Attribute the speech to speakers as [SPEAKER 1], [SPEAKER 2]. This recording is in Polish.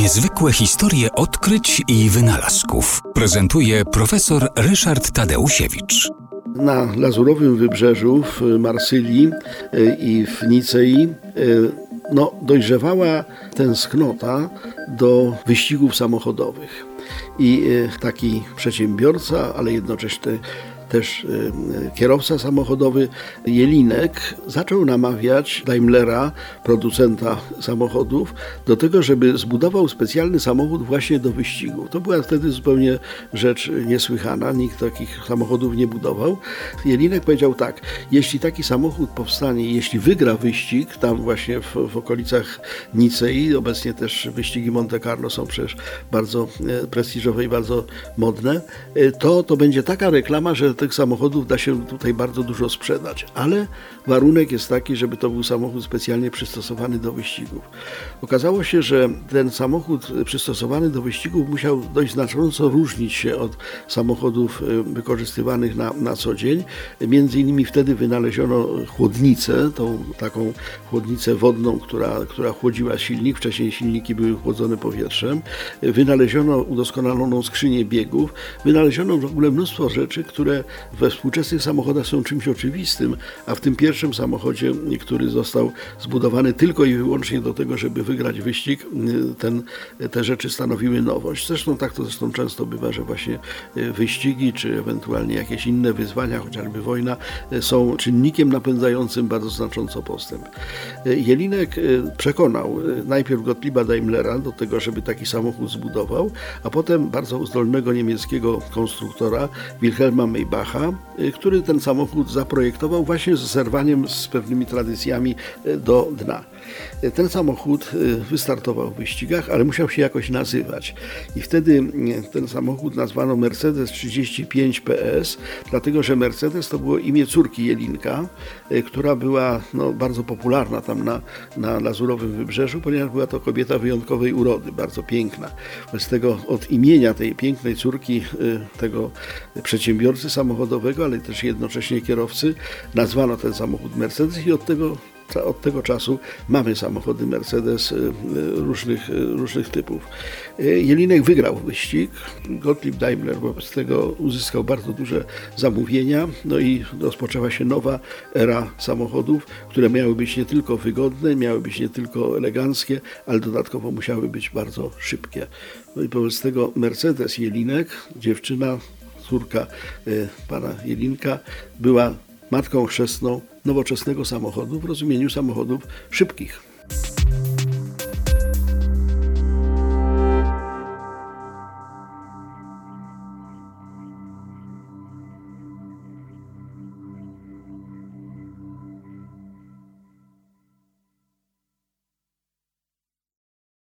[SPEAKER 1] Niezwykłe historie odkryć i wynalazków prezentuje profesor Ryszard Tadeusiewicz.
[SPEAKER 2] Na Lazurowym Wybrzeżu w Marsylii y, i w Nicei y, no, dojrzewała tęsknota do wyścigów samochodowych. I y, taki przedsiębiorca, ale jednocześnie też y, kierowca samochodowy Jelinek zaczął namawiać Daimlera, producenta samochodów, do tego, żeby zbudował specjalny samochód właśnie do wyścigu. To była wtedy zupełnie rzecz niesłychana, nikt takich samochodów nie budował. Jelinek powiedział tak, jeśli taki samochód powstanie, jeśli wygra wyścig, tam właśnie w, w okolicach Nicei, obecnie też wyścigi Monte Carlo są przecież bardzo e, prestiżowe i bardzo modne, e, to to będzie taka reklama, że tych samochodów da się tutaj bardzo dużo sprzedać, ale warunek jest taki, żeby to był samochód specjalnie przystosowany do wyścigów. Okazało się, że ten samochód przystosowany do wyścigów musiał dość znacząco różnić się od samochodów y, wykorzystywanych na, na co dzień. Między innymi wtedy wynaleziono chłodnicę, tą taką chłodnicę wodną, która, która chłodziła silnik. Wcześniej silniki były chłodzone powietrzem. Wynaleziono udoskonaloną skrzynię biegów. Wynaleziono w ogóle mnóstwo rzeczy, które we współczesnych samochodach są czymś oczywistym, a w tym pierwszym samochodzie, który został zbudowany tylko i wyłącznie do tego, żeby wygrać wyścig, ten, te rzeczy stanowiły nowość. Zresztą tak to zresztą często bywa, że właśnie e, wyścigi, czy ewentualnie jakieś inne wyzwania, chociażby wojna, e, są czynnikiem napędzającym bardzo znacząco postęp. E, Jelinek przekonał najpierw Gottlieba Daimlera do tego, żeby taki samochód zbudował, a potem bardzo zdolnego niemieckiego konstruktora Wilhelma Maybacha, Y, który ten samochód zaprojektował właśnie z zerwaniem z pewnymi tradycjami y, do dna. Y, ten samochód wystartował w wyścigach, ale musiał się jakoś nazywać. I wtedy ten samochód nazwano Mercedes 35 PS, dlatego że Mercedes to było imię córki Jelinka, która była no, bardzo popularna tam na, na Lazurowym Wybrzeżu, ponieważ była to kobieta wyjątkowej urody, bardzo piękna. Z tego od imienia tej pięknej córki tego przedsiębiorcy samochodowego, ale też jednocześnie kierowcy. Nazwano ten samochód Mercedes i od tego od tego czasu mamy samochody Mercedes y, y, różnych, y, różnych typów. Jelinek wygrał wyścig, Gottlieb Daimler wobec tego uzyskał bardzo duże zamówienia, no i rozpoczęła się nowa era samochodów, które miały być nie tylko wygodne, miały być nie tylko eleganckie, ale dodatkowo musiały być bardzo szybkie. No i wobec tego Mercedes Jelinek, dziewczyna córka pana Jelinka, była matką chrzestną nowoczesnego samochodu w rozumieniu samochodów szybkich.